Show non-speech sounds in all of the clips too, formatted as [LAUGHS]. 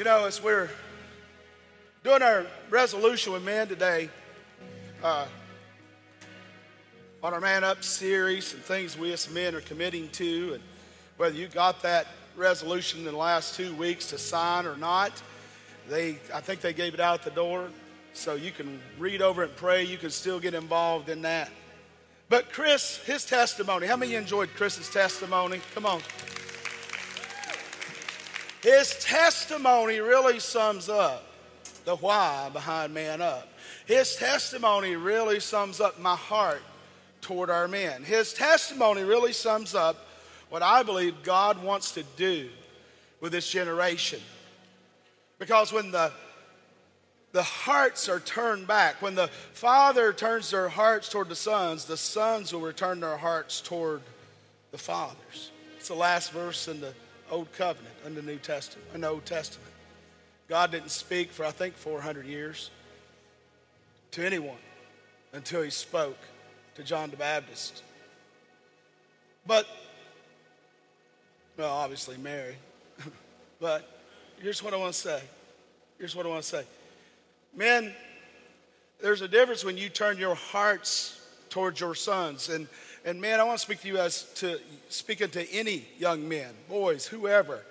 You know, as we're doing our resolution with men today, uh, on our Man Up series and things we as men are committing to, and whether you got that resolution in the last two weeks to sign or not, they I think they gave it out the door, so you can read over it and pray. You can still get involved in that. But Chris, his testimony. How many enjoyed Chris's testimony? Come on. His testimony really sums up the why behind Man Up. His testimony really sums up my heart toward our men. His testimony really sums up what I believe God wants to do with this generation. Because when the the hearts are turned back. When the father turns their hearts toward the sons, the sons will return their hearts toward the fathers. It's the last verse in the Old Covenant and the New Testament, in the Old Testament. God didn't speak for, I think, 400 years to anyone until he spoke to John the Baptist. But, well, obviously Mary. [LAUGHS] but here's what I want to say. Here's what I want to say. Men, there's a difference when you turn your hearts towards your sons. And and man, I want to speak to you as to speaking to any young men, boys, whoever,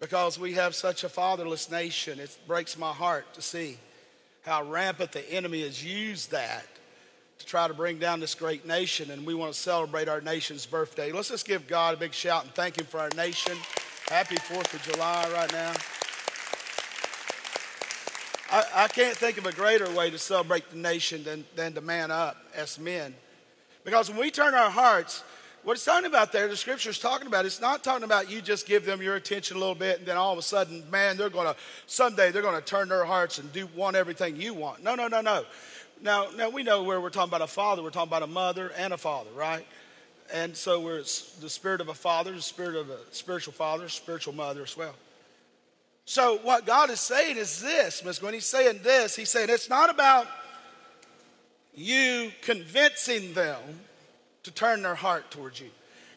because we have such a fatherless nation. It breaks my heart to see how rampant the enemy has used that to try to bring down this great nation. And we want to celebrate our nation's birthday. Let's just give God a big shout and thank Him for our nation. Happy 4th of July right now. I, I can't think of a greater way to celebrate the nation than, than to man up as men. Because when we turn our hearts, what it's talking about there, the scripture is talking about, it's not talking about you just give them your attention a little bit and then all of a sudden, man, they're going to, someday they're going to turn their hearts and do want everything you want. No, no, no, no. Now, now we know where we're talking about a father, we're talking about a mother and a father, right? And so we're the spirit of a father, the spirit of a spiritual father, spiritual mother as well. So what God is saying is this, Miss Gwen, he's saying this, he's saying it's not about you convincing them to turn their heart towards you.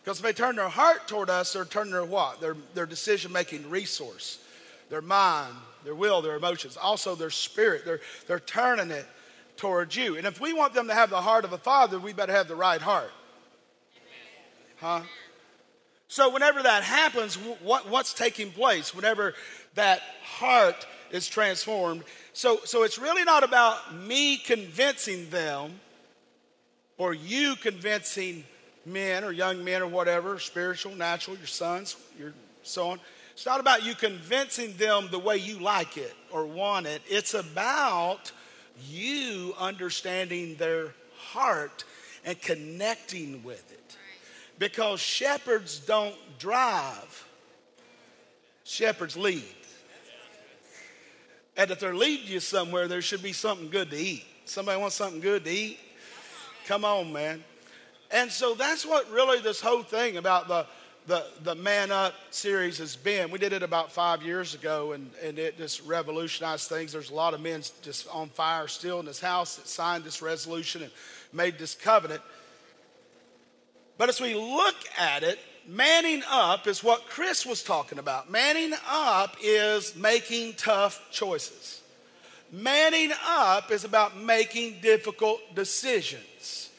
Because if they turn their heart toward us, they're turning their what? Their, their decision making resource, their mind, their will, their emotions, also their spirit. They're, they're turning it towards you. And if we want them to have the heart of a father, we better have the right heart. Huh? So, whenever that happens, what, what's taking place? Whenever that heart is transformed, so, so it's really not about me convincing them or you convincing men or young men or whatever, spiritual, natural, your sons, your so on. It's not about you convincing them the way you like it or want it. It's about you understanding their heart and connecting with it. Because shepherds don't drive, shepherds lead. And if they're leading you somewhere, there should be something good to eat. Somebody wants something good to eat? Come on, man. And so that's what really this whole thing about the, the, the Man Up series has been. We did it about five years ago, and, and it just revolutionized things. There's a lot of men just on fire still in this house that signed this resolution and made this covenant. But as we look at it, manning up is what Chris was talking about. Manning up is making tough choices. Manning up is about making difficult decisions.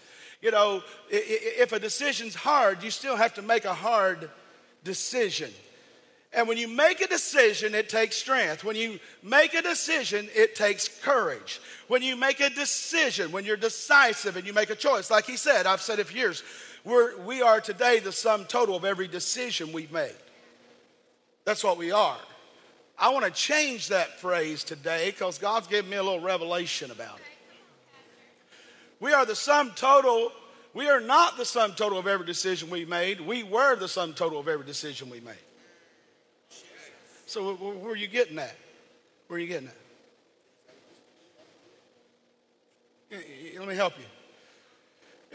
You know, if a decision's hard, you still have to make a hard decision. And when you make a decision, it takes strength. When you make a decision, it takes courage. When you make a decision, when you're decisive and you make a choice, like he said, I've said it for years, we're, we are today the sum total of every decision we've made. That's what we are. I want to change that phrase today because God's given me a little revelation about it. We are the sum total. We are not the sum total of every decision we made. We were the sum total of every decision we made. So, where are you getting that? Where are you getting that? Let me help you.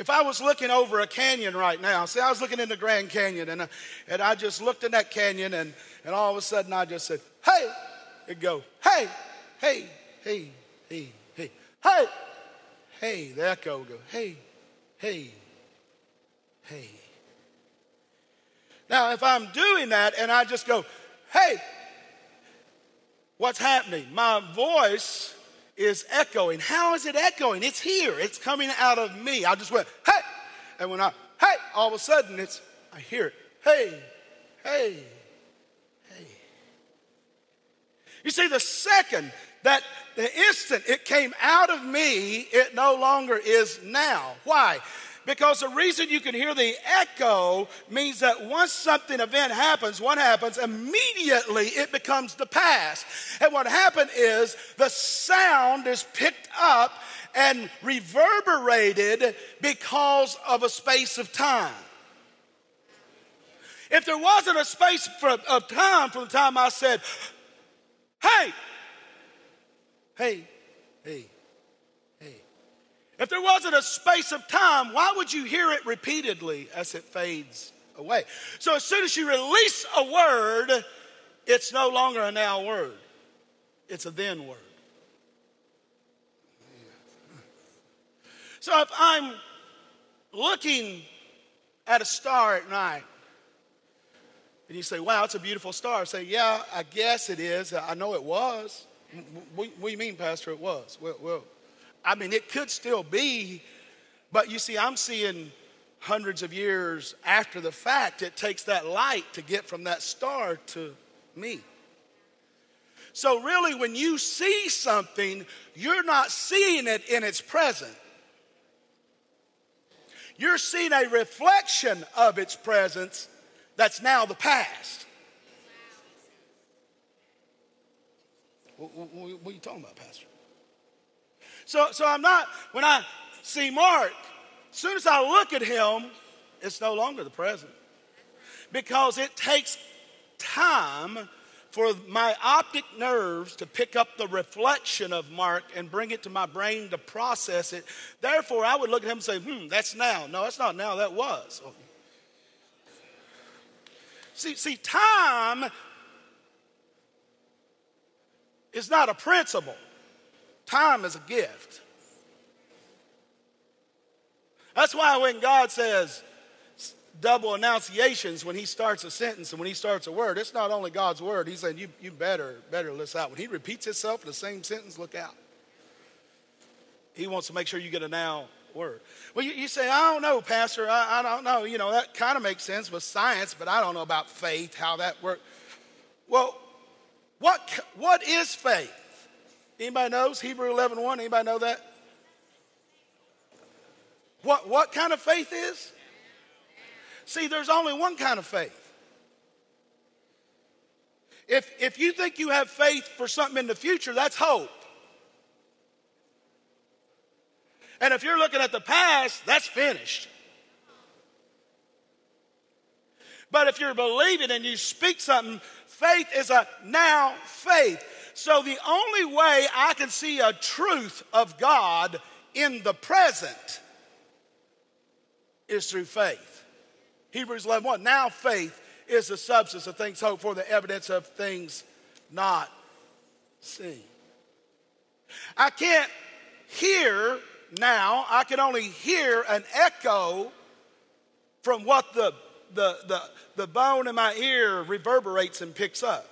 If I was looking over a canyon right now, see, I was looking in the Grand Canyon and, uh, and I just looked in that canyon and, and all of a sudden I just said, hey, it go, hey, hey, hey, hey, hey, hey, hey, the echo would go, hey, hey, hey. Now, if I'm doing that and I just go, hey, what's happening? My voice is echoing. How is it echoing? It's here. It's coming out of me. I just went, hey. And when I, hey, all of a sudden it's, I hear it. Hey, hey, hey. You see, the second that the instant it came out of me, it no longer is now. Why? Because the reason you can hear the echo means that once something event happens, what happens? Immediately it becomes the past. And what happened is the sound is picked up and reverberated because of a space of time. If there wasn't a space for, of time from the time I said, hey, hey, hey, if there wasn't a space of time, why would you hear it repeatedly as it fades away? So as soon as you release a word, it's no longer a now word, it's a then word. So if I'm looking at a star at night, and you say, wow, it's a beautiful star. I say, yeah, I guess it is. I know it was. What, do you mean, Pastor, it was? Well, well I mean, it could still be, but you see, I'm seeing hundreds of years after the fact, it takes that light to get from that star to me. So, really, when you see something, you're not seeing it in its present. You're seeing a reflection of its presence that's now the past. What, what, are you talking about, Pastor? So, so I'm not, when I see Mark, as soon as I look at him, it's no longer the present. Because it takes time for my optic nerves to pick up the reflection of Mark and bring it to my brain to process it. Therefore, I would look at him and say, hmm, that's now. No, that's not now, that was. See, see, time is not a principle. Time is a gift. That's why when God says double enunciations when he starts a sentence and when he starts a word, it's not only God's word. He's saying, you, you better, better listen out. When he repeats himself in the same sentence, look out. He wants to make sure you get a now word. Well, you, you say, I don't know, Pastor. I, I don't know. You know, that kind of makes sense with science, but I don't know about faith, how that works. Well, what, what is faith? Anybody knows Hebrew 11 1? Anybody know that? What, what kind of faith is? See, there's only one kind of faith. If, if you think you have faith for something in the future, that's hope. And if you're looking at the past, that's finished. But if you're believing and you speak something, faith is a now faith. So the only way I can see a truth of God in the present is through faith. Hebrews 11 1. Now faith is the substance of things hoped for, the evidence of things not seen. I can't hear now, I can only hear an echo from what the, the, the, the bone in my ear reverberates and picks up.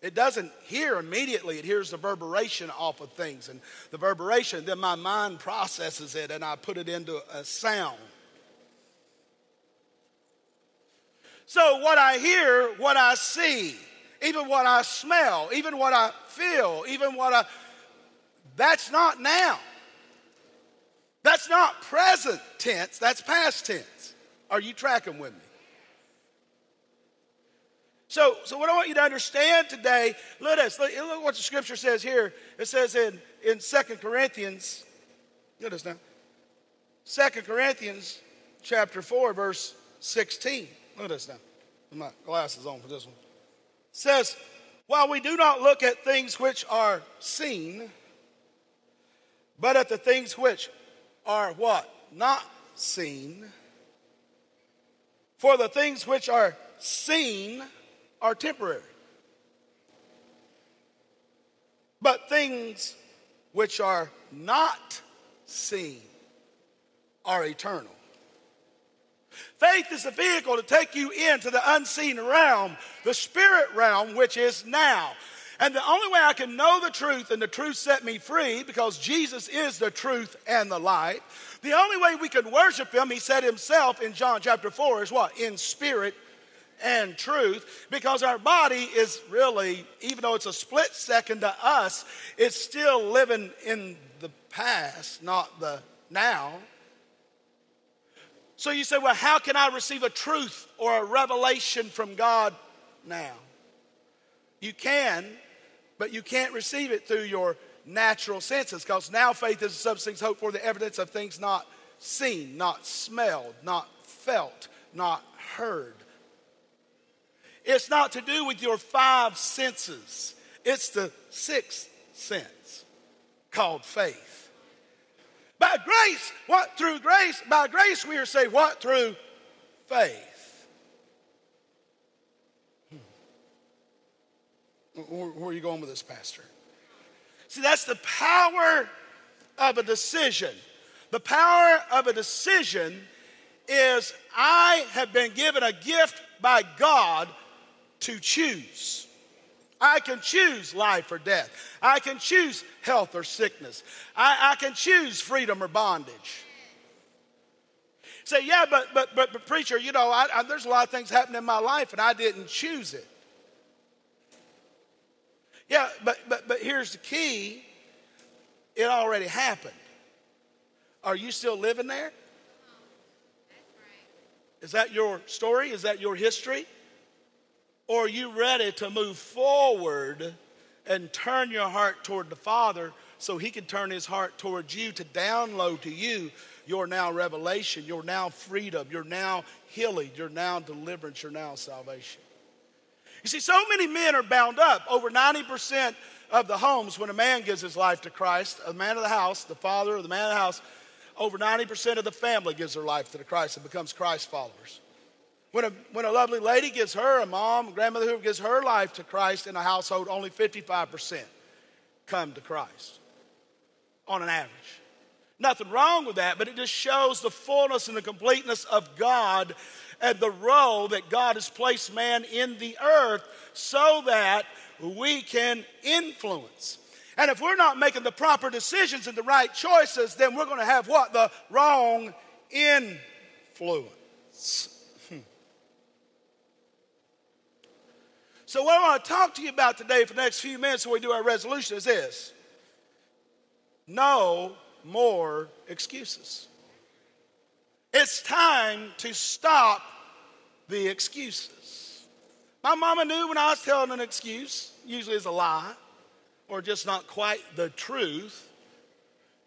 It doesn't hear immediately, it hears the reverberation off of things. And the reverberation, then my mind processes it and I put it into a sound. So, what I hear, what I see, even what I smell, even what I feel, even what I, that's not now. That's not present tense, that's past tense. Are you tracking with me? So, so what I want you to understand today, look at this. Look, look what the scripture says here. It says in, in 2 Corinthians, look at this now. 2 Corinthians chapter 4, verse 16. Look at this now. Put my glasses on for this one. It says, while we do not look at things which are seen, but at the things which are what? Not seen. For the things which are seen are temporary. But things which are not seen are eternal. Faith is a vehicle to take you into the unseen realm, the spirit realm, which is now. And the only way I can know the truth and the truth set me free, because Jesus is the truth and the light, the only way we can worship him, he said himself in John chapter 4, is what? In spirit and truth, because our body is really, even though it's a split second to us, it's still living in the past, not the now. So you say, well, how can I receive a truth or a revelation from God now? You can, but you can't receive it through your natural senses because now faith is the substance hoped for, the evidence of things not seen, not smelled, not felt, not heard. It's not to do with your five senses, it's the sixth sense called faith. By grace, what through grace? By grace we are saved. What through faith? Hmm. Where are you going with this, Pastor? See, that's the power of a decision. The power of a decision is I have been given a gift by God to choose. I can choose life or death. I can choose health or sickness. I, I can choose freedom or bondage. Say, yeah, but, but, but, but preacher, you know, I, I, there's a lot of things happening in my life and I didn't choose it. Yeah, but, but, but here's the key it already happened. Are you still living there? Is that your story? Is that your history? Or are you ready to move forward and turn your heart toward the Father so He can turn His heart towards you to download to you your now revelation, your now freedom, your now healing, your now deliverance, your now salvation? You see, so many men are bound up. Over 90% of the homes, when a man gives his life to Christ, a man of the house, the father of the man of the house, over 90% of the family gives their life to the Christ and becomes Christ followers. When a, when a lovely lady gives her, a mom, a grandmother who gives her life to Christ in a household, only 55% come to Christ on an average. Nothing wrong with that, but it just shows the fullness and the completeness of God and the role that God has placed man in the earth so that we can influence. And if we're not making the proper decisions and the right choices, then we're going to have what? The wrong influence. So, what I want to talk to you about today for the next few minutes when we do our resolution is this no more excuses. It's time to stop the excuses. My mama knew when I was telling an excuse, usually it's a lie or just not quite the truth.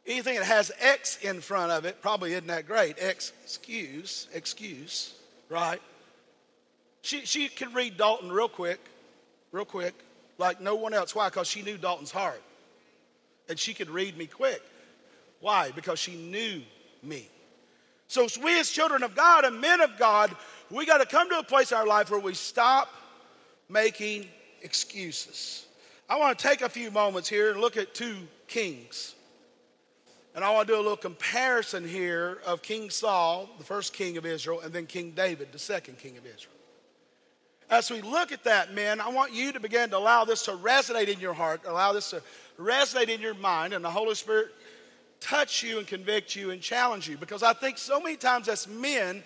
Anything that has X in front of it probably isn't that great. Excuse, excuse, right? She, she could read Dalton real quick real quick, like no one else. Why? Because she knew Dalton's heart. And she could read me quick. Why? Because she knew me. So, we as children of God and men of God, we got to come to a place in our life where we stop making excuses. I want to take a few moments here and look at two kings. And I want to do a little comparison here of King Saul, the first king of Israel, and then King David, the second king of Israel. As we look at that, men, I want you to begin to allow this to resonate in your heart, allow this to resonate in your mind, and the Holy Spirit touch you and convict you and challenge you. Because I think so many times as men,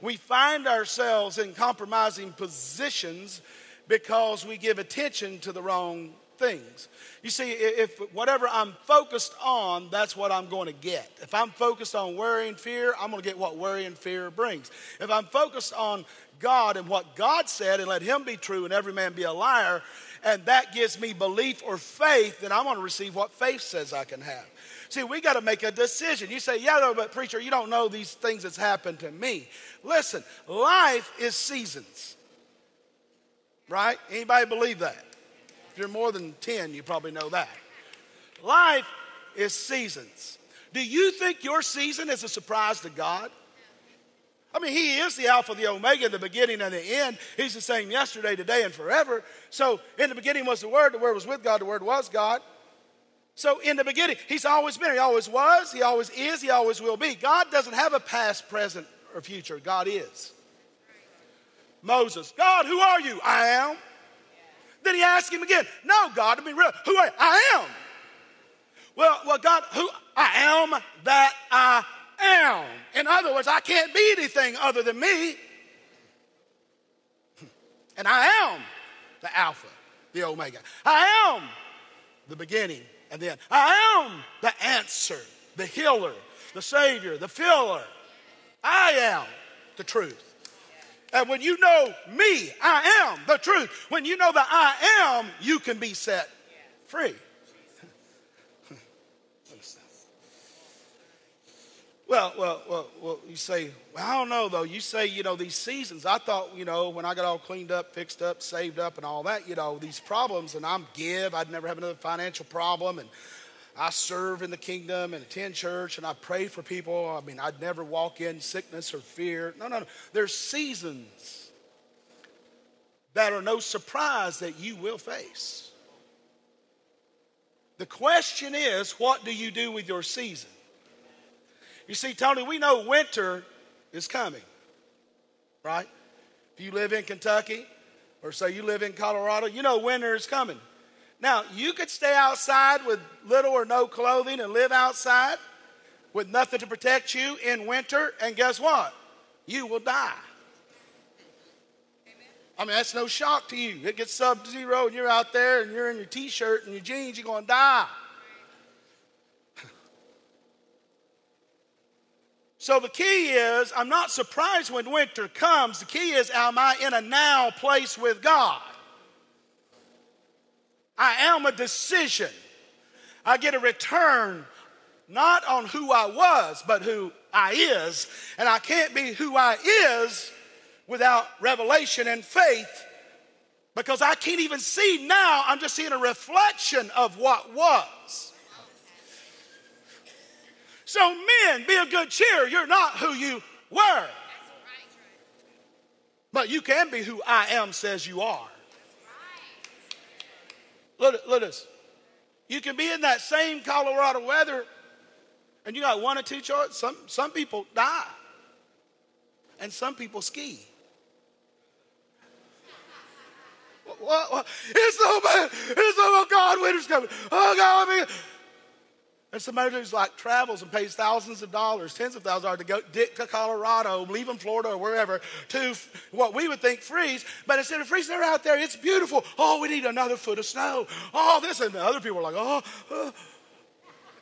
we find ourselves in compromising positions because we give attention to the wrong things. You see, if whatever I'm focused on, that's what I'm going to get. If I'm focused on worry and fear, I'm going to get what worry and fear brings. If I'm focused on God and what God said and let Him be true and every man be a liar, and that gives me belief or faith, then I'm going to receive what faith says I can have. See, we got to make a decision. You say, yeah, no, but preacher, you don't know these things that's happened to me. Listen, life is seasons. Right? Anybody believe that? If you're more than 10, you probably know that. Life is seasons. Do you think your season is a surprise to God? I mean, He is the Alpha, the Omega, the beginning and the end. He's the same yesterday, today, and forever. So, in the beginning was the Word, the Word was with God, the Word was God. So, in the beginning, He's always been. He always was, He always is, He always will be. God doesn't have a past, present, or future. God is. Moses, God, who are you? I am. The then he asked him again, No, God, I mean, real, who are you? I am. Well, well, God, who I am that I am. In other words, I can't be anything other than me. [LAUGHS] And I am the Alpha, the Omega. I am the beginning and the end. I am the answer, the healer, the Savior, the filler. I am the truth. And when you know me, I am the truth. When you know that I am, you can be set free. [LAUGHS] Well, well, well, well, you say, well, I don't know though. You say, you know, these seasons. I thought, you know, when I got all cleaned up, fixed up, saved up, and all that, you know, these problems, and I'm give. I'd never have another financial problem, and I serve in the kingdom and attend church, and I pray for people. I mean, I'd never walk in sickness or fear. No, no, no. There's seasons that are no surprise that you will face. The question is, what do you do with your season? You see, Tony, we know winter is coming, right? If you live in Kentucky or say you live in Colorado, you know winter is coming. Now, you could stay outside with little or no clothing and live outside with nothing to protect you in winter, and guess what? You will die. I mean, that's no shock to you. It gets sub zero, and you're out there and you're in your t shirt and your jeans, you're going to die. [LAUGHS] So the key is, I'm not surprised when winter comes. The key is, am I in a now place with God? I am a decision. I get a return not on who I was, but who I is. And I can't be who I is without revelation and faith because I can't even see now. I'm just seeing a reflection of what was. So, men, be of good cheer. You're not who you were. But you can be who I am says you are. Look, look at this. You can be in that same Colorado weather and you got one or two choices. Some, some people die, and some people ski. What, what, It's so bad. It's so, oh God, winter's coming. Oh God, I mean, and somebody who's like travels and pays thousands of dollars, tens of thousands of dollars to go dick to Colorado, leaving Florida or wherever to what we would think freeze. But instead of freezing, they're out there. It's beautiful. Oh, we need another foot of snow. Oh, this and the other people are like, oh. oh.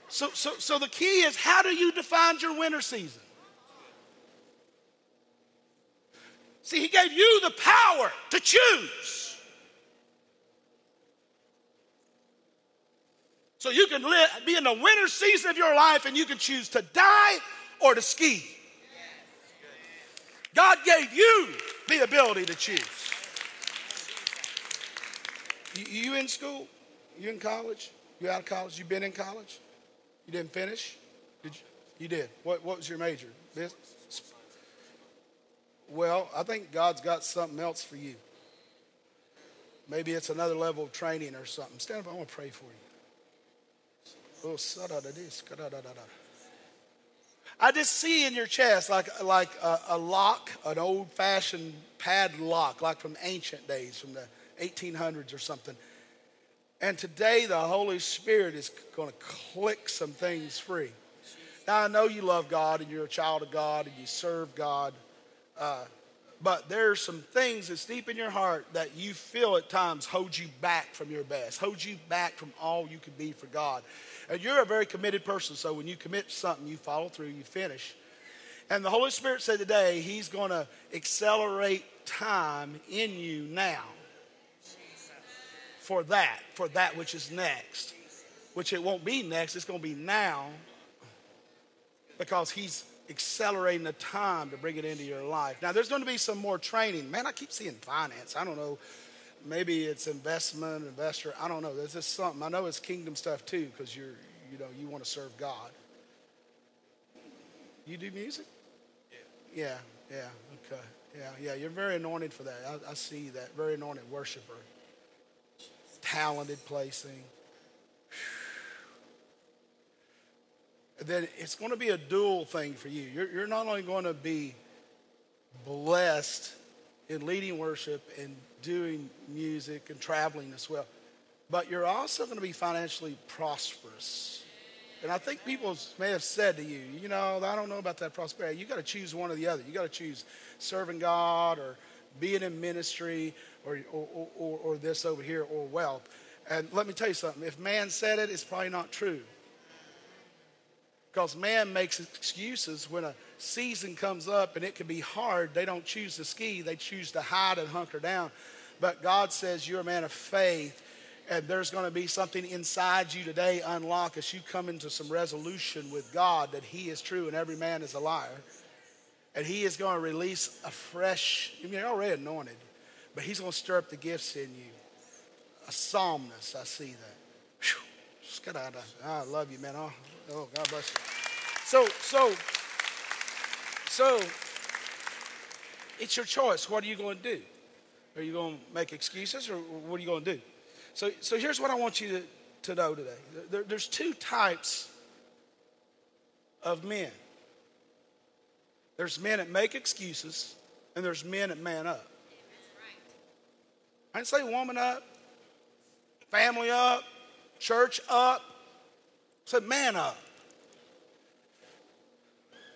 So, so, so the key is how do you define your winter season? See, he gave you the power to choose. So you can live, be in the winter season of your life and you can choose to die or to ski. God gave you the ability to choose. You, you in school? You in college? You out of college? You been in college? You didn't finish? Did you? You did. What, what was your major? Business? Well, I think God's got something else for you. Maybe it's another level of training or something. Stand up. I want to pray for you. Oh, I just see in your chest like, like a, a lock, an old fashioned padlock, like from ancient days, from the 1800s or something. And today the Holy Spirit is going to click some things free. Now, I know you love God and you're a child of God and you serve God. Uh, but there are some things that's deep in your heart that you feel at times hold you back from your best, hold you back from all you can be for God. And you're a very committed person, so when you commit something, you follow through, you finish. And the Holy Spirit said today, He's going to accelerate time in you now for that, for that which is next. Which it won't be next, it's going to be now because He's accelerating the time to bring it into your life. Now, there's going to be some more training. Man, I keep seeing finance. I don't know. Maybe it's investment, investor. I don't know. There's just something. I know it's kingdom stuff too, because you're, you know, you want to serve God. You do music? Yeah. Yeah. Yeah. Okay. Yeah. Yeah. You're very anointed for that. I, I see that. Very anointed worshiper. Talented placing. Then it's going to be a dual thing for you. You're, you're not only going to be blessed in leading worship and doing music and traveling as well. But you're also going to be financially prosperous. And I think people may have said to you, you know, I don't know about that prosperity. You got to choose one or the other. You got to choose serving God or being in ministry or, or, or, or this over here or wealth. And let me tell you something if man said it, it's probably not true. Because man makes excuses when a season comes up and it can be hard. They don't choose to ski, they choose to hide and hunker down. But God says you're a man of faith, and there's going to be something inside you today unlock as you come into some resolution with God that He is true and every man is a liar. And He is going to release a fresh, I mean, you're already anointed, but He's going to stir up the gifts in you. A psalmist, I see that. Whew. I love you, man. Oh, God bless you. So, so, so, it's your choice. What are you going to do? Are you going to make excuses or what are you going to do? So, so here's what I want you to, to know today there, there's two types of men there's men that make excuses, and there's men that man up. I didn't say woman up, family up, church up. Said man up.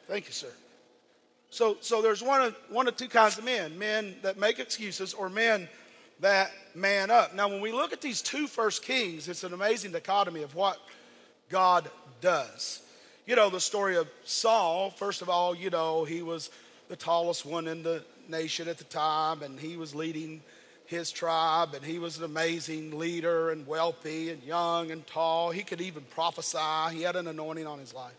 Thank you, sir. So, so there's one of, one of two kinds of men men that make excuses or men that man up. Now, when we look at these two first kings, it's an amazing dichotomy of what God does. You know, the story of Saul, first of all, you know, he was the tallest one in the nation at the time, and he was leading his tribe, and he was an amazing leader and wealthy and young and tall. He could even prophesy, he had an anointing on his life.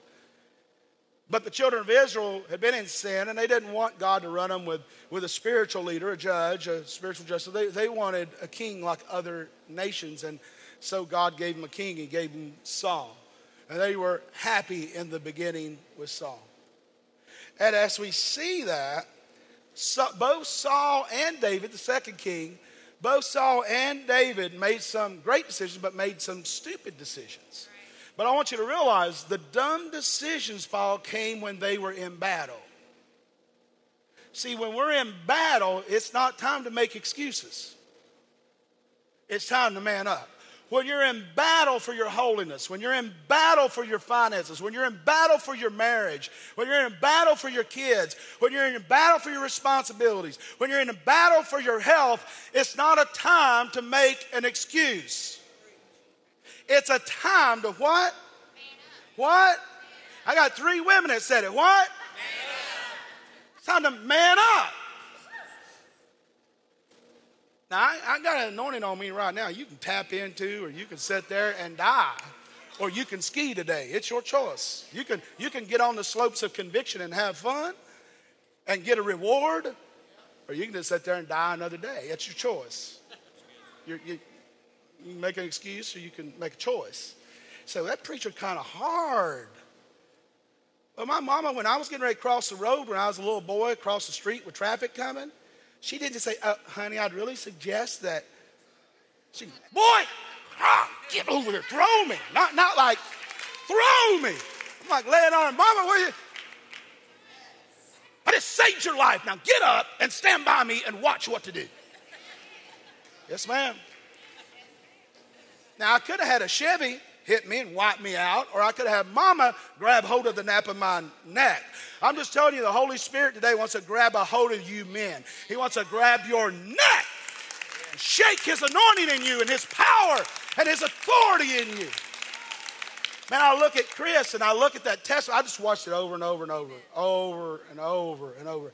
But the children of Israel had been in sin and they didn't want God to run them with, with a spiritual leader, a judge, a spiritual justice. They, they wanted a king like other nations. And so God gave them a king. He gave them Saul. And they were happy in the beginning with Saul. And as we see that, so, both Saul and David, the second king, both Saul and David made some great decisions, but made some stupid decisions. But I want you to realize the dumb decisions, Paul, came when they were in battle. See, when we're in battle, it's not time to make excuses. It's time to man up. When you're in battle for your holiness, when you're in battle for your finances, when you're in battle for your marriage, when you're in battle for your kids, when you're in battle for your responsibilities, when you're in a battle for your health, it's not a time to make an excuse. It's a time to what? What? I got three women that said it. What? It's time to man up. Now, I, I, got an anointing on me right now. You can tap into, or you can sit there and die, or you can ski today. It's your choice. You can, you can get on the slopes of conviction and have fun and get a reward, or you can just sit there and die another day. It's your choice. You're, you, you can make an excuse or you can make a choice. So that preacher kind of hard. But my mama, when I was getting ready to cross the road when I was a little boy, across the street with traffic coming, she didn't just say, uh, honey, I'd really suggest that. She, boy, [LAUGHS] ah, get over here, throw me. Not, not like, throw me. I'm like laying on her, mama, where you? I just saved your life. Now get up and stand by me and watch what to do. Yes, ma'am. Now, I could have had a Chevy hit me and wipe me out, or I could have mama grab hold of the nape of my neck. I'm just telling you, the Holy Spirit today wants to grab a hold of you men. He wants to grab your neck and shake his anointing in you and his power and his authority in you. Man, I look at Chris and I look at that test. I just watched it over and over and over, over and over and over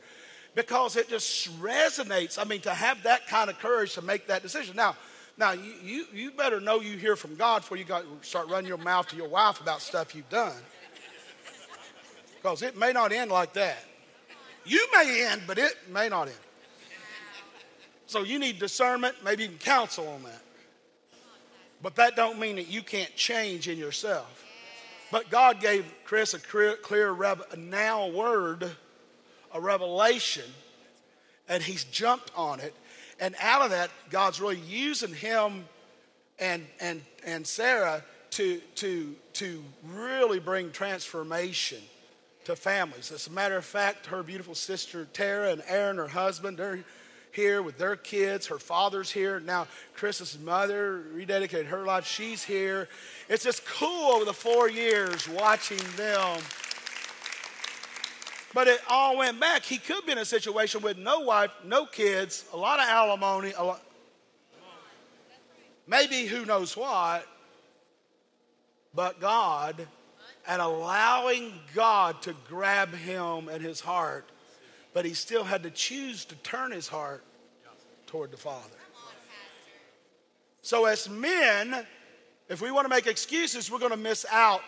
because it just resonates. I mean, to have that kind of courage to make that decision. Now, now, you, you, you better know you hear from God before you got, start running your mouth to your wife about stuff you've done. Because it may not end like that. You may end, but it may not end. So you need discernment, maybe even counsel on that. But that don't mean that you can't change in yourself. But God gave Chris a clear, clear a now word, a revelation, and he's jumped on it and out of that, God's really using him and, and, and Sarah to, to, to really bring transformation to families. As a matter of fact, her beautiful sister Tara and Aaron, her husband, they're here with their kids. Her father's here. Now, Chris's mother rededicated her life. She's here. It's just cool over the four years watching them. But it all went back. He could be in a situation with no wife, no kids, a lot of alimony, lot, maybe who knows what, but God, and allowing God to grab him and his heart but he still had to choose to turn his heart toward the Father. So, as men, if we want to make excuses, we're going to miss out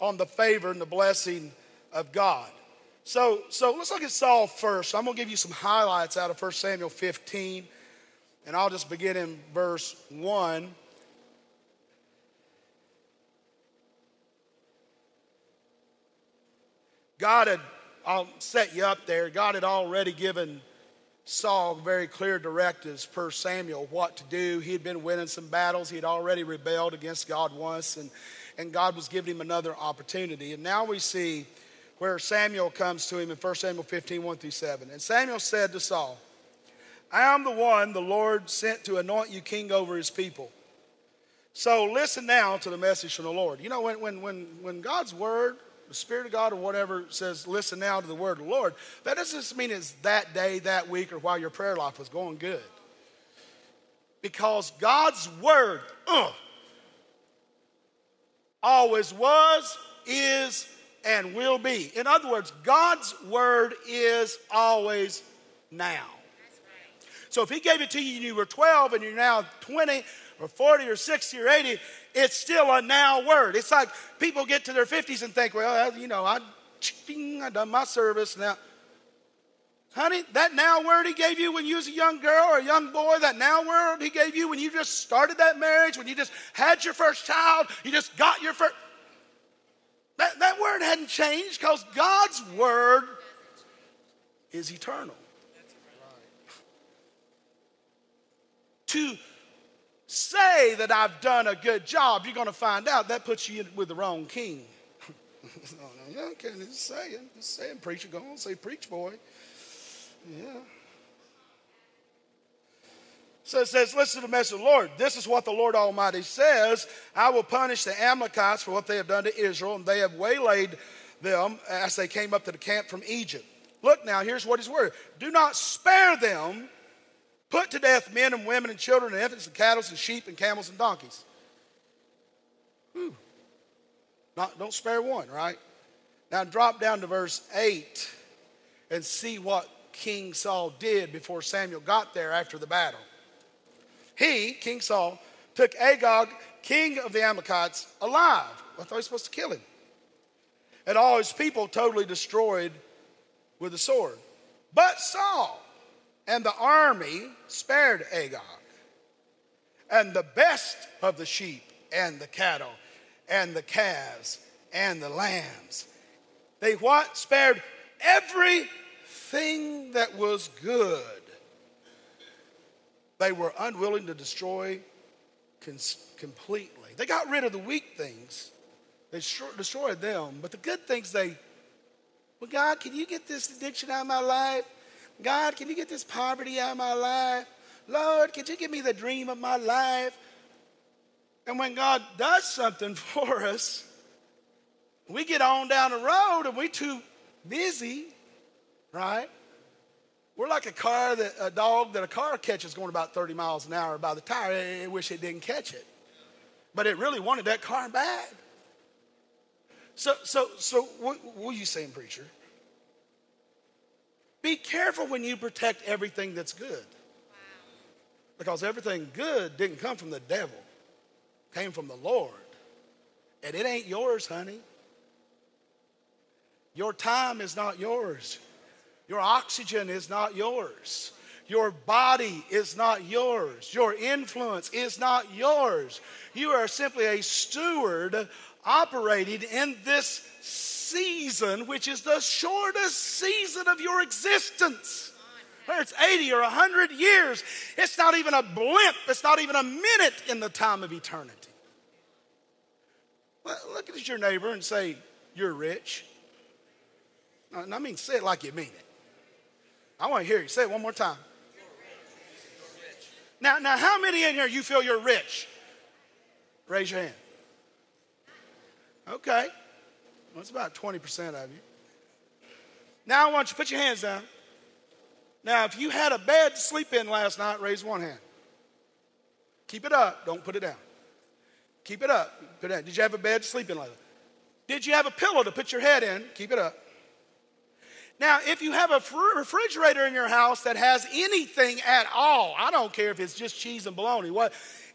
on the favor and the blessing of God. So, so let's look at Saul first. I'm going to give you some highlights out of 1 Samuel 15, and I'll just begin in verse 1. God had I'll set you up there. God had already given Saul very clear directives per Samuel what to do. He had been winning some battles. He had already rebelled against God once, and, and God was giving him another opportunity. And now we see where Samuel comes to him in 1 Samuel 15, 1 through 7. And Samuel said to Saul, I am the one the Lord sent to anoint you king over his people. So listen now to the message from the Lord. You know, when, when, when, when God's word the Spirit of God or whatever says, listen now to the word of the Lord, that doesn't mean it's that day, that week, or while your prayer life was going good. Because God's word uh, always was, is, and will be. In other words, God's word is always now. So if He gave it to you and you were 12 and you're now 20 or 40 or 60 or 80, it's still a now word. It's like people get to their 50s and think, well, you know, I, I done my service now. Honey, that now word he gave you when you was a young girl or a young boy, that now word he gave you when you just started that marriage, when you just had your first child, you just got your first. That, that word hadn't changed because God's word is eternal. [LAUGHS] To say that I've done a good job, you're going to find out that puts you with the wrong king. [LAUGHS] yeah, okay, just saying, just saying, preacher, go on, say, preach, boy. Yeah. So it says, listen to the message of the Lord. This is what the Lord Almighty says I will punish the Amalekites for what they have done to Israel, and they have waylaid them as they came up to the camp from Egypt. Look now, here's what his word do not spare them Put to death men and women and children and infants and cattle and sheep and camels and donkeys. Not, don't spare one, right? Now drop down to verse 8 and see what King Saul did before Samuel got there after the battle. He, King Saul, took Agag, king of the Amalekites, alive. I thought he was supposed to kill him. And all his people totally destroyed with the sword. But Saul and the army spared Agag, and the best of the sheep and the cattle and the calves and the lambs. They what? Spared everything that was good. They were unwilling to destroy completely. They got rid of the weak things. They destroyed them, but the good things they, well, God, can you get this addiction out of my life? God, can you get this poverty out of my life? Lord, can you give me the dream of my life? And when God does something [LAUGHS] for us, we get on down the road and we're too busy, right? We're like a car that a dog that a car catches going about 30 miles an hour by the tire. It wish it didn't catch it. But it really wanted that car bad. So so so what, what are you saying, preacher? Be careful when you protect everything that's good. Because everything good didn't come from the devil, came from the Lord. And it ain't yours, honey. Your time is not yours. Your oxygen is not yours. Your body is not yours. Your influence is not yours. You are simply a steward operating in this season, which is the shortest season of your existence. Whether it's 80 or 100 years, it's not even a blimp, it's not even a minute in the time of eternity. Well, look at your neighbor and say, You're rich. And I mean, say it like you mean it. I want to hear you. Say it one more time. Now, now, how many in here you feel you're rich? Raise your hand. Okay. Well, it's about 20% of you. Now I want you to put your hands down. Now, if you had a bed to sleep in last night, raise one hand. Keep it up. Don't put it down. Keep it up. Put it down. Did you have a bed to sleep in last night? Did you have a pillow to put your head in? Keep it up. Now, if you have a refrigerator in your house that has anything at all, I don't care if it's just cheese and bologna, what,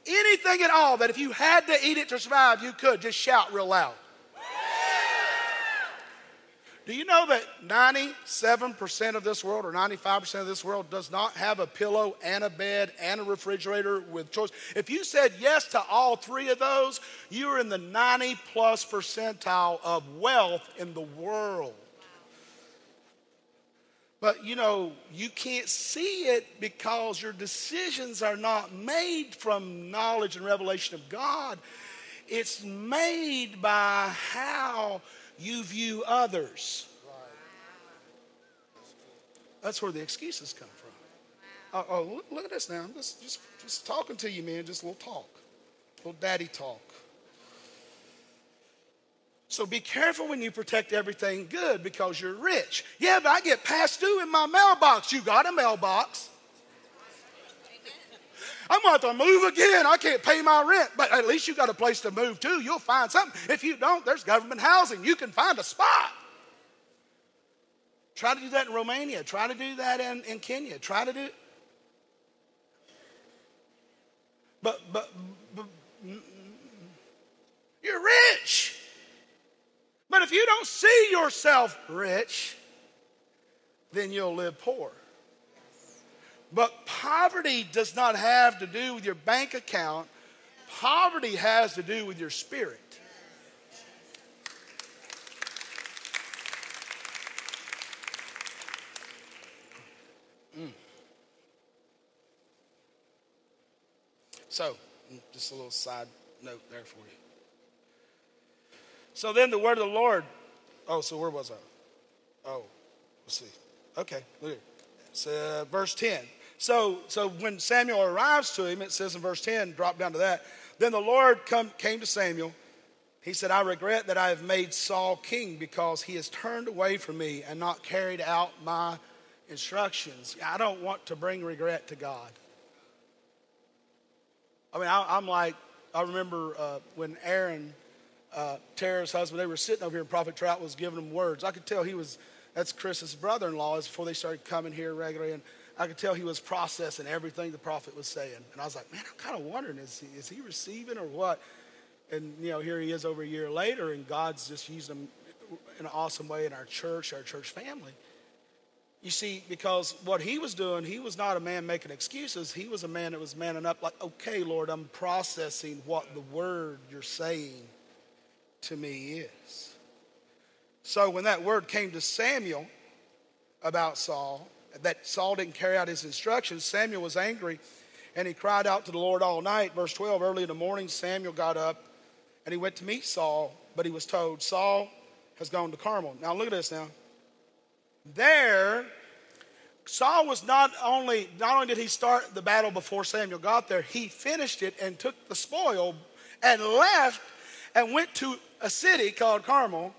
anything at all that if you had to eat it to survive, you could, just shout real loud. Do you know that 97% of this world or 95% of this world does not have a pillow and a bed and a refrigerator with choice? If you said yes to all three of those, you're in the 90 plus percentile of wealth in the world. But you know, you can't see it because your decisions are not made from knowledge and revelation of God. It's made by how you view others. That's where the excuses come from. Oh, oh look, look, at this now. I'm just, just, just talking to you, man. Just a little talk, a little daddy talk. So be careful when you protect everything good because you're rich. Yeah, but I get past due in my mailbox. You got a mailbox. I'm going to have to move again. I can't pay my rent, but at least you got a place to move to. You'll find something. If you don't, there's government housing. You can find a spot. Try to do that in Romania. Try to do that in, in Kenya. Try to do it. But, but, but mm, mm, mm, you're rich. But if you don't see yourself rich, then you'll live poor. But poverty does not have to do with your bank account, poverty has to do with your spirit. Mm. So, just a little side note there for you. So then the word of the Lord. Oh, so where was I? Oh, let's see. Okay, look here. So, uh, verse 10. So, so when Samuel arrives to him, it says in verse 10, drop down to that. Then the Lord come, came to Samuel. He said, I regret that I have made Saul king because he has turned away from me and not carried out my instructions. I don't want to bring regret to God. I mean, I, am like, I remember uh, when Aaron uh, Tara's husband, they were sitting over here and Prophet Trout was giving them words. I could tell he was, that's Chris's brother in law, before they started coming here regularly. And I could tell he was processing everything the prophet was saying. And I was like, man, I'm kind of wondering, is he, is he receiving or what? And, you know, here he is over a year later, and God's just used him in an awesome way in our church, our church family. You see, because what he was doing, he was not a man making excuses. He was a man that was manning up, like, okay, Lord, I'm processing what the word you're saying to me is. So when that word came to Samuel about Saul, that Saul didn't carry out his instructions, Samuel was angry and he cried out to the Lord all night. Verse 12 Early in the morning, Samuel got up and he went to meet Saul, but he was told, Saul has gone to Carmel. Now look at this now. There, Saul was not only, not only did he start the battle before Samuel got there, he finished it and took the spoil and left and went to a city called Carmel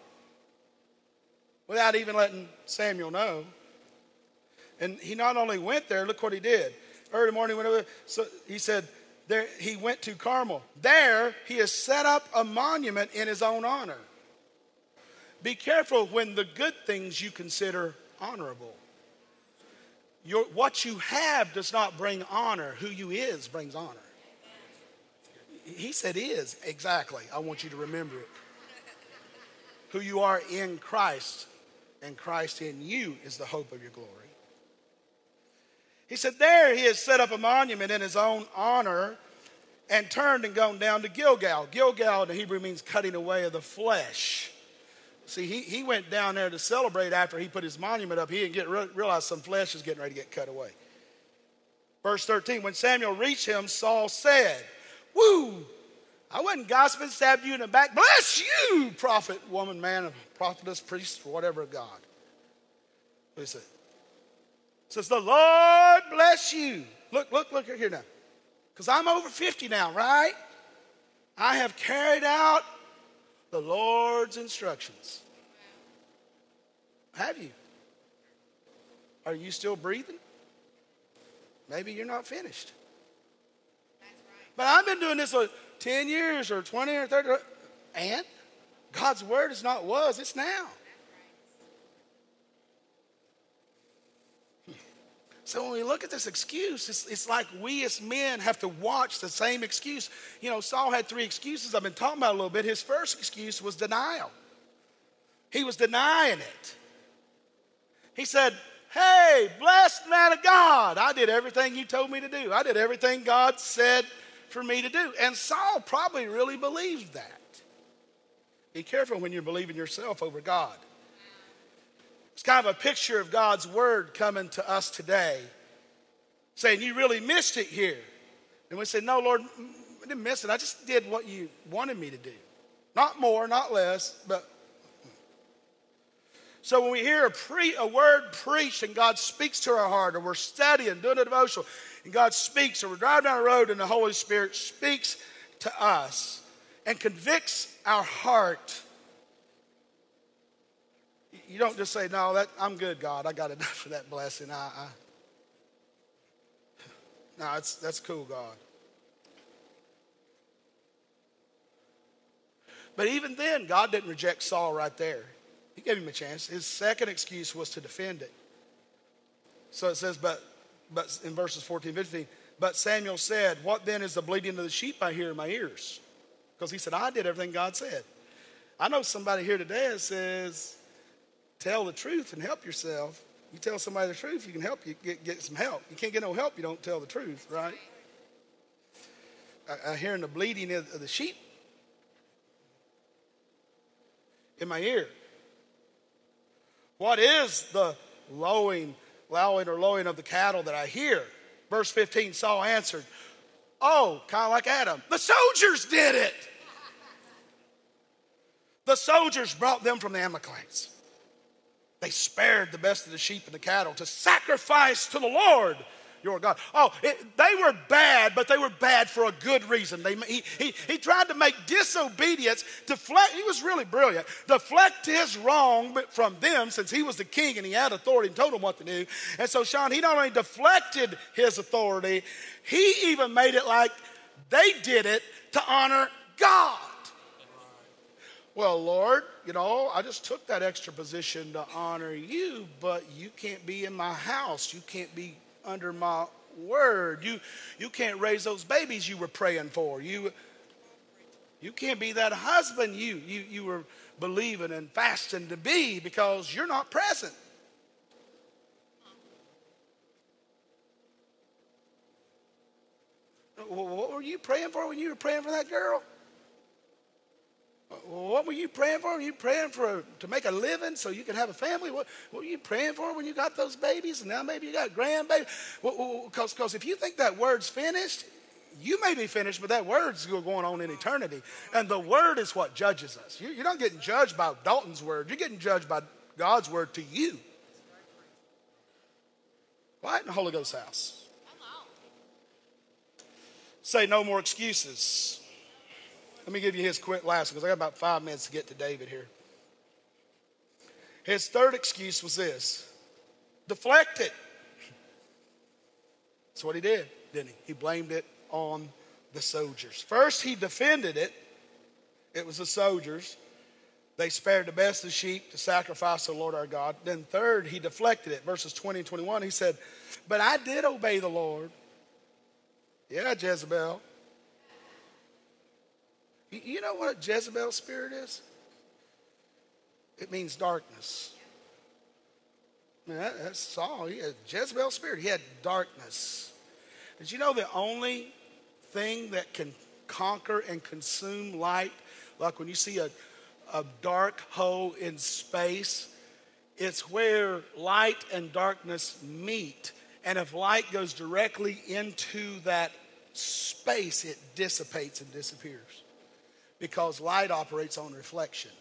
without even letting Samuel know. And he not only went there, look what he did. Early morning, whenever, so he said, there, he went to Carmel. There, he has set up a monument in his own honor. Be careful when the good things you consider honorable. Your, what you have does not bring honor. Who you is brings honor. He said is, exactly. I want you to remember it who you are in Christ, and Christ in you is the hope of your glory. He said, There he has set up a monument in his own honor and turned and gone down to Gilgal. Gilgal in the Hebrew means cutting away of the flesh. See, he, he went down there to celebrate after he put his monument up. He didn't get realize some flesh is getting ready to get cut away. Verse 13, when Samuel reached him, Saul said, Woo, I wasn't gossiping, stabbed you in the back. Bless you, prophet, woman, man, prophetess, priest, whatever God. What he said? Says the Lord bless you. Look, look, look here now. because I'm over 50 now, right? I have carried out the Lord's instructions. Have you? Are you still breathing? Maybe you're not finished. But I've been doing this 10 years or 20 or 30. And God's word is not was, it's now. So when we look at this excuse, it's, it's, like we as men have to watch the same excuse. You know, Saul had three excuses I've been talking about a little bit. His first excuse was denial. He was denying it. He said, Hey, blessed man of God, I did everything you told me to do. I did everything God said for me to do. And Saul probably really believed that. Be careful when you're believing yourself over God. It's kind of a picture of God's word coming to us today, saying, You really missed it here. And we say, No, Lord, I didn't miss it. I just did what you wanted me to do. Not more, not less, but. So when we hear a, pre, a word preached and God speaks to our heart, or we're studying, doing a devotional, and God speaks, or we're driving down the road and the Holy Spirit speaks to us and convicts our heart you don't just say, "No, that I'm good, God. I got enough for that blessing." I, I no, it's that's cool, God. But even then, God didn't reject Saul right there. He gave him a chance. His second excuse was to defend it. So it says, but but in verses 14, 15, but Samuel said, What then is the bleating of the sheep I hear in my ears? Because he said, I did everything God said. I know somebody here today that says, tell the truth and help yourself. You tell somebody the truth, you can help you get, get some help. You can't get no help, you don't tell the truth, right? I, I hearing the bleating of, of the sheep in my ear. What is the lowing, lowing or lowing of the cattle that I hear? Verse 15, Saul answered, Oh, kind of like Adam, the soldiers did it. The soldiers brought them from the Amalekites. They spared the best of the sheep and the cattle to sacrifice to the Lord your God. Oh, it, they were bad, but they were bad for a good reason. They, he, he, he tried to make disobedience deflect. He was really brilliant. Deflect his wrong from them since he was the king and he had authority and told them what to do. And so, Sean, he not only deflected his authority, he even made it like they did it to honor God. Well, Lord, you know, I just took that extra position to honor you, but you can't be in my house. You can't be under my word. You, you can't raise those babies you were praying for. You, you can't be that husband you, you, you were believing and fasting to be because you're not present. What were you praying for when you were praying for that girl? What were you praying for? Were you praying for to make a living so you can have a family? What, what were you praying for when you got those babies? And now maybe you got grandbabies. Because if you think that word's finished, you may be finished, but that word's going on in eternity. And the word is what judges us. You're not getting judged by Dalton's word. You're getting judged by God's word to you. Right in the Holy Ghost house. Say no more excuses. Let me give you his quick last because I got about five minutes to get to David here. His third excuse was this deflect it. That's what he did, didn't he? He blamed it on the soldiers. First, he defended it. It was the soldiers. They spared the best of the sheep to sacrifice to the Lord our God. Then, third, he deflected it. Verses 20 and 21, he said, But I did obey the Lord. Yeah, Jezebel. You know what Jezebel's spirit is? It means darkness. that's Saul. He had Jezebel's spirit. He had darkness. Did you know the only thing that can conquer and consume light, like when you see a, a dark hole in space, it's where light and darkness meet. And if light goes directly into that space, it dissipates and disappears because light operates on reflection.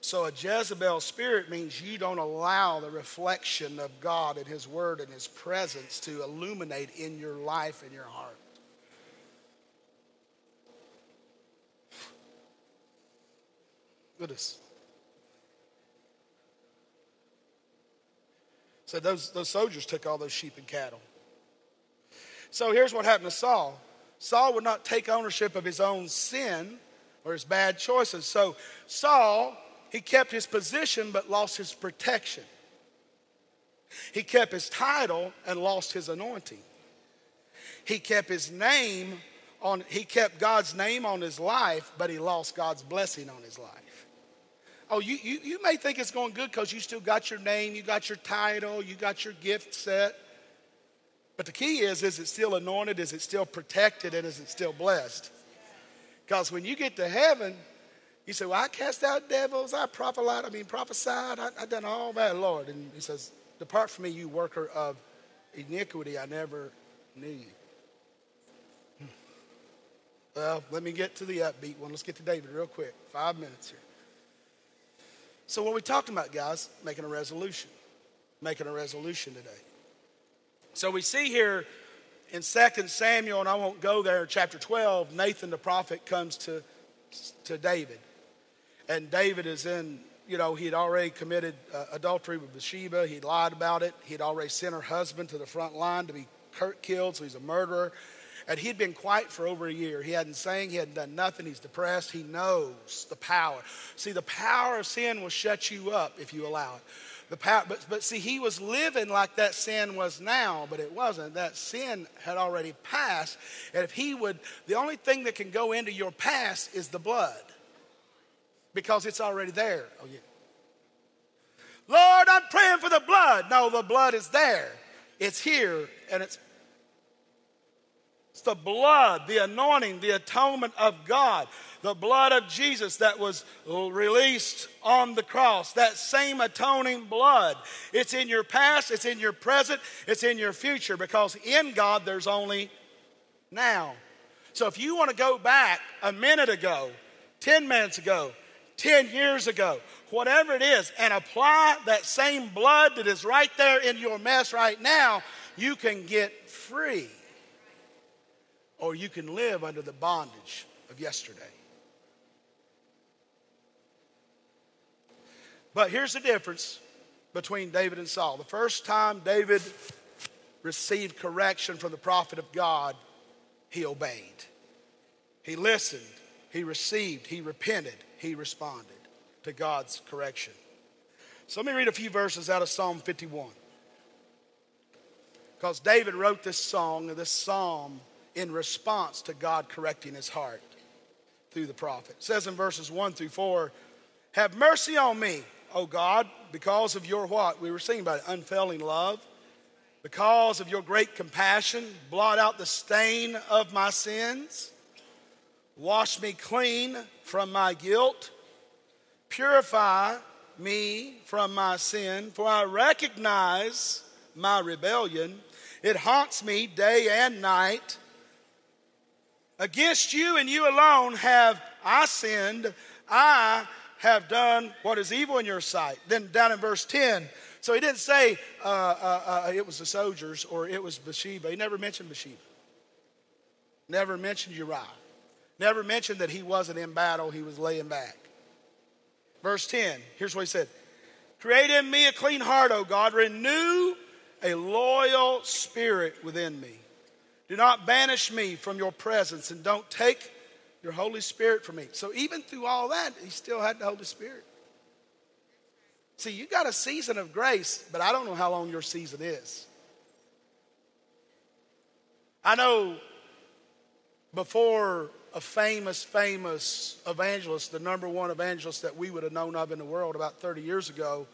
So a Jezebel spirit means you don't allow the reflection of God and His Word and His presence to illuminate in your life and your heart. Goodness. So those, those soldiers took all those sheep and cattle. So here's what happened to Saul Saul would not take ownership of his own sin or his bad choices. So Saul, he kept his position but lost his protection. He kept his title and lost his anointing. He kept his name on, he kept God's name on his life, but he lost God's blessing on his life. Oh, you, you, you may think it's going good because you still got your name, you got your title, you got your gift set. But the key is, is it still anointed? Is it still protected? And is it still blessed? Because when you get to heaven, you say, Well, I cast out devils, I prophesied, I mean prophesied, I, done all that, Lord. And he says, Depart from me, you worker of iniquity, I never knew you. Hmm. Well, let me get to the upbeat one. Let's get to David real quick. Five minutes here. So, what we talking about, guys, making a resolution. Making a resolution today. So, we see here in 2 Samuel, and I won't go there, chapter 12, Nathan the prophet comes to, to David. And David is in, you know, he had already committed uh, adultery with Bathsheba. He'd lied about it. He'd already sent her husband to the front line to be killed, so he's a murderer. And he'd been quiet for over a year. He hadn't sang, he hadn't done nothing. He's depressed. He knows the power. See, the power of sin will shut you up if you allow it. The power, but, but see, he was living like that sin was now, but it wasn't. That sin had already passed. And if he would, the only thing that can go into your past is the blood because it's already there. Oh, yeah. Lord, I'm praying for the blood. No, the blood is there. It's here and it's it's the blood, the anointing, the atonement of God, the blood of Jesus that was released on the cross. That same atoning blood. It's in your past, it's in your present, it's in your future because in God there's only now. So if you want to go back a minute ago, 10 minutes ago, 10 years ago, whatever it is, and apply that same blood that is right there in your mess right now, you can get free or you can live under the bondage of yesterday. But here's the difference between David and Saul. The first time David received correction from the prophet of God, he obeyed. He listened, he received, he repented, he responded to God's correction. So let me read a few verses out of Psalm 51. Because David wrote this song, this psalm, in response to God correcting his heart through the prophet. It says in verses 1 through 4 Have mercy on me, O God, because of your what? We were singing about it, unfailing love. Because of your great compassion, blot out the stain of my sins. Wash me clean from my guilt. Purify me from my sin, for I recognize my rebellion. It haunts me day and night. Against you and you alone have I sinned. I have done what is evil in your sight. Then down in verse 10, so he didn't say uh, uh, uh, it was the soldiers or it was Bathsheba. He never mentioned Bathsheba. Never mentioned Uriah. Never mentioned that he wasn't in battle, he was laying back. Verse 10, here's what he said Create in me a clean heart, O God. Renew a loyal spirit within me. Do not banish me from your presence and don't take your Holy Spirit from me. So even through all that, he still had the Holy Spirit. See, you got a season of grace, but I don't know how long your season is. I know before a famous, famous evangelist, the number one evangelist that we would have known of in the world about 30 years ago,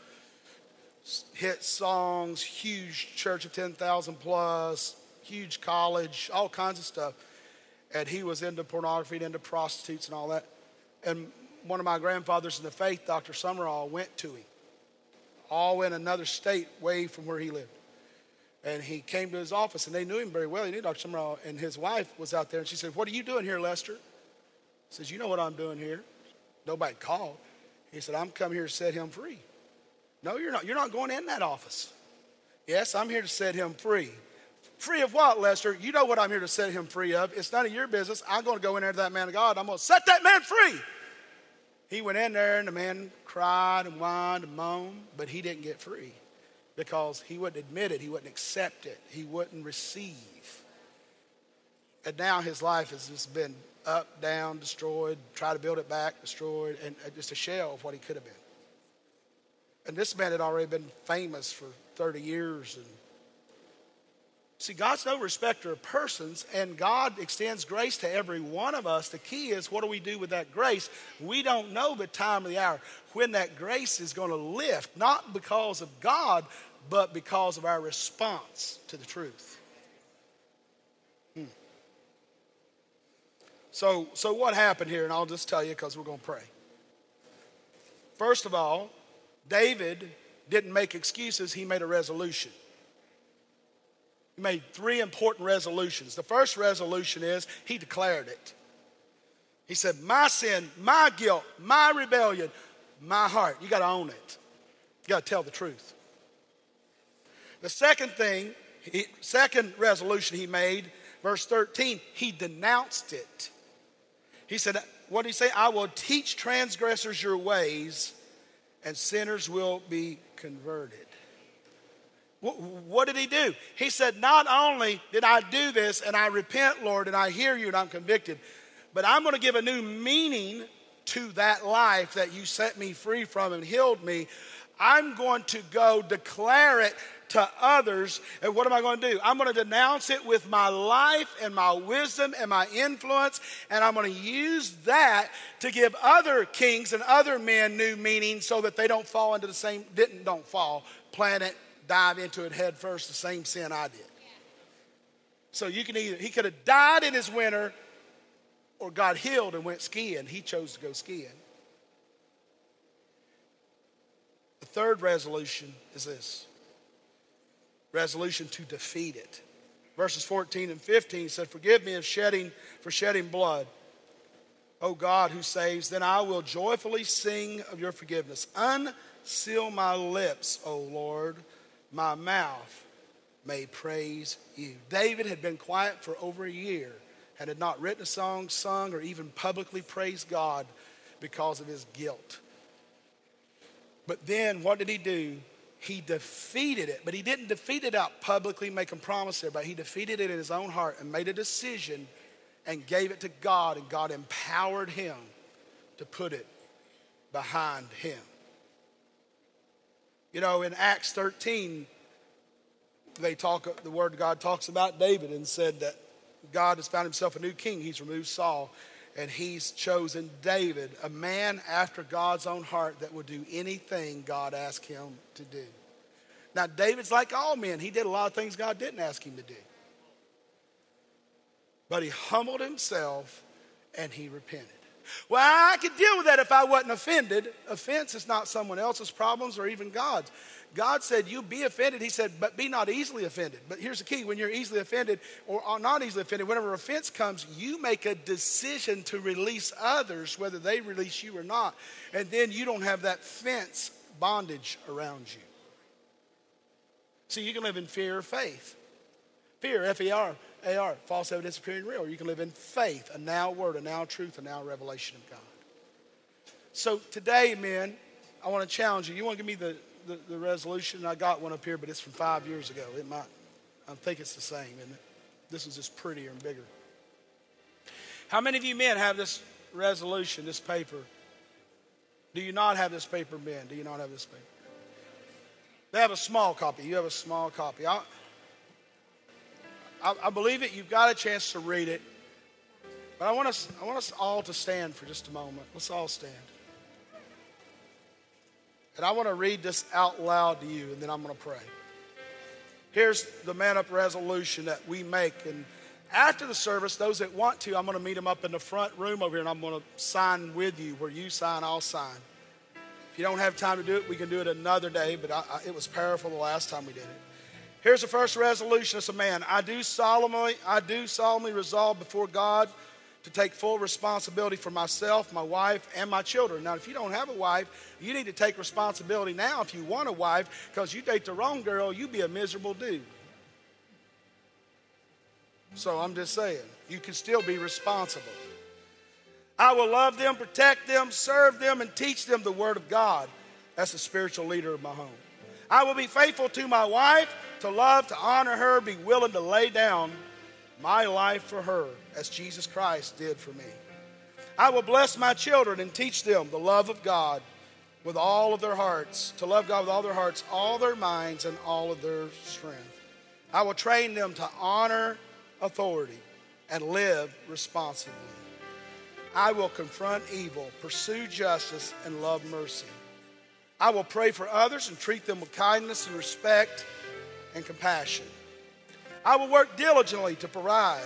hit songs, huge church of 10,000 plus, huge college, all kinds of stuff. And he was into pornography and into prostitutes and all that. And one of my grandfathers in the faith, Dr. Sumrall, went to him, all in another state, way from where he lived. And he came to his office, and they knew him very well. He knew Dr. Sumrall, and his wife was out there, and she said, What are you doing here, Lester? He says, You know what I'm doing here. Nobody called. He said, I'm come here to set him free. No, you're not. You're not going in that office. Yes, I'm here to set him free. Free of what, Lester? You know what I'm here to set him free of. It's none of your business. I'm going to go in there to that man of God. I'm going to set that man free. He went in there and the man cried and whined and moaned, but he didn't get free because he wouldn't admit it, he wouldn't accept it, he wouldn't receive. And now his life has just been up, down, destroyed, try to build it back, destroyed, and uh, just a shell of what he could have been. And this man had already been famous for 30 years. And see, God's no respecter of persons, and God extends grace to every one of us. The key is what do we do with that grace? We don't know the time of the hour when that grace is going to lift, not because of God, but because of our response to the truth. Hmm. So, so what happened here? And I'll just tell you because we're going to pray. First of all, David didn't make excuses, he made a resolution. He made three important resolutions. The first resolution is he declared it. He said, My sin, my guilt, my rebellion, my heart. You got to own it. You got to tell the truth. The second thing, he, second resolution he made, verse 13, he denounced it. He said, What did he say? I will teach transgressors your ways, and sinners will be converted. What did he do? He said, Not only did I do this and I repent, Lord, and I hear you and I'm convicted, but I'm going to give a new meaning to that life that you set me free from and healed me. I'm going to go declare it to others. And what am I going to do? I'm going to denounce it with my life and my wisdom and my influence. And I'm going to use that to give other kings and other men new meaning so that they don't fall into the same, didn't, don't fall, planet, dive into it head first, the same sin I did. So you can either, he could have died in his winter or got healed and went skiing. He chose to go skiing. The third resolution is this resolution to defeat it. Verses 14 and 15 said, Forgive me of shedding for shedding blood. O God who saves, then I will joyfully sing of your forgiveness. Unseal my lips, O Lord, my mouth may praise you. David had been quiet for over a year and had not written a song, sung, or even publicly praised God because of his guilt. But then what did he do? He defeated it, but he didn't defeat it out publicly, making promises there, but he defeated it in his own heart and made a decision and gave it to God, and God empowered him to put it behind him. You know, in Acts 13, they talk, the word of God talks about David and said that God has found himself a new king. He's removed Saul and he's chosen David, a man after God's own heart that would do anything God asked him to do. Now, David's like all men. He did a lot of things God didn't ask him to do. But he humbled himself and he repented. Well, I could deal with that if I wasn't offended. Offense is not someone else's problems or even God's. God said, You be offended. He said, But be not easily offended. But here's the key when you're easily offended or not easily offended, whenever offense comes, you make a decision to release others, whether they release you or not. And then you don't have that fence bondage around you. So you can live in fear or faith. Fear, F E R A R, false evidence appearing real. Or you can live in faith, a now word, a now truth, a now revelation of God. So today, men, I want to challenge you. You want to give me the the, the resolution. I got one up here, but it's from five years ago. It might, I think it's the same, and this is just prettier and bigger. How many of you men have this resolution, this paper? Do you not have this paper, men? Do you not have this paper? They have a small copy. You have a small copy. I, I, I believe it. You've got a chance to read it. But I want us, I want us all to stand for just a moment. Let's all stand. And I want to read this out loud to you, and then I'm going to pray. Here's the man up resolution that we make. And after the service, those that want to, I'm going to meet them up in the front room over here, and I'm going to sign with you. Where you sign, I'll sign. If you don't have time to do it, we can do it another day, but I, I, it was powerful the last time we did it. Here's the first resolution as a man. I do solemnly, I do solemnly resolve before God to take full responsibility for myself, my wife, and my children. Now, if you don't have a wife, you need to take responsibility now if you want a wife, because you date the wrong girl, you be a miserable dude. So I'm just saying, you can still be responsible. I will love them, protect them, serve them, and teach them the Word of God as the spiritual leader of my home. I will be faithful to my wife, to love, to honor her, be willing to lay down my life for her as Jesus Christ did for me. I will bless my children and teach them the love of God with all of their hearts, to love God with all their hearts, all their minds, and all of their strength. I will train them to honor authority and live responsibly. I will confront evil, pursue justice, and love mercy. I will pray for others and treat them with kindness and respect and compassion. I will work diligently to provide,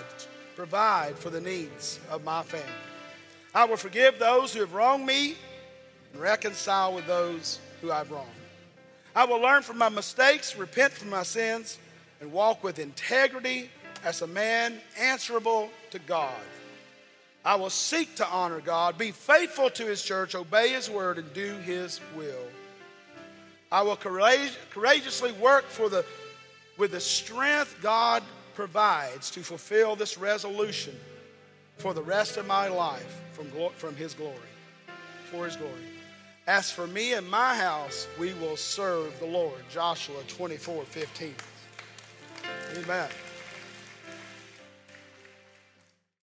provide for the needs of my family. I will forgive those who have wronged me and reconcile with those who I've wronged. I will learn from my mistakes, repent from my sins, and walk with integrity as a man answerable to God. I will seek to honor God, be faithful to His church, obey His word, and do His will. I will courage, courageously work for the, with the strength God provides to fulfill this resolution for the rest of my life from, from His glory, for His glory. As for me and my house, we will serve the Lord. Joshua 24 15. Amen.